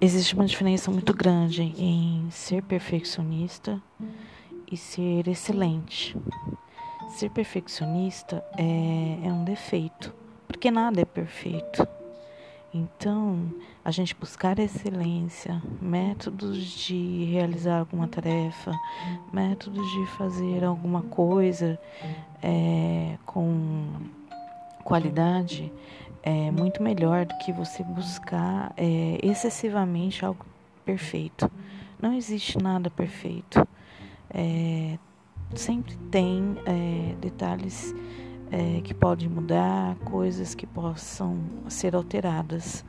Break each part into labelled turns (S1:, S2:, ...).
S1: existe uma diferença muito grande em ser perfeccionista e ser excelente. Ser perfeccionista é, é um defeito, porque nada é perfeito. Então, a gente buscar excelência, métodos de realizar alguma tarefa, métodos de fazer alguma coisa é, com qualidade é muito melhor do que você buscar é, excessivamente algo perfeito. Não existe nada perfeito. É, sempre tem é, detalhes é, que podem mudar, coisas que possam ser alteradas.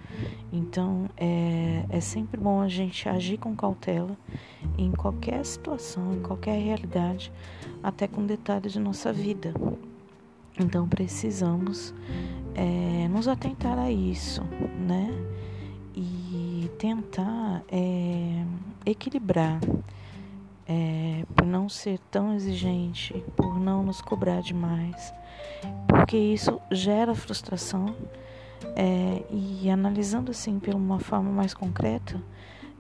S1: Então é, é sempre bom a gente agir com cautela em qualquer situação, em qualquer realidade, até com detalhes de nossa vida. Então precisamos é, nos atentar a isso, né? E tentar é, equilibrar é, por não ser tão exigente, por não nos cobrar demais, porque isso gera frustração. E analisando assim por uma forma mais concreta,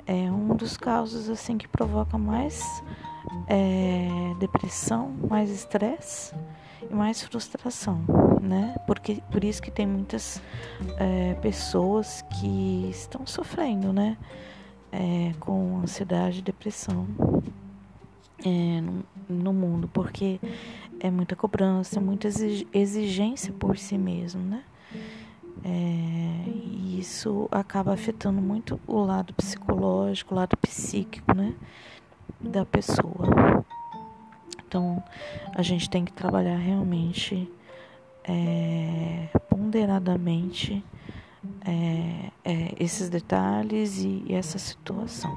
S1: é um dos causos assim que provoca mais é, depressão, mais estresse e mais frustração, né? Porque por isso que tem muitas é, pessoas que estão sofrendo, né? É, com ansiedade depressão é, no, no, mundo, porque é muita cobrança, muita exigência por si mesmo, né? É, e isso acaba afetando muito o lado psicológico, o lado psíquico, né? Da pessoa. Então, a gente tem que trabalhar realmente é, ponderadamente é, é, esses detalhes e, e essa situação.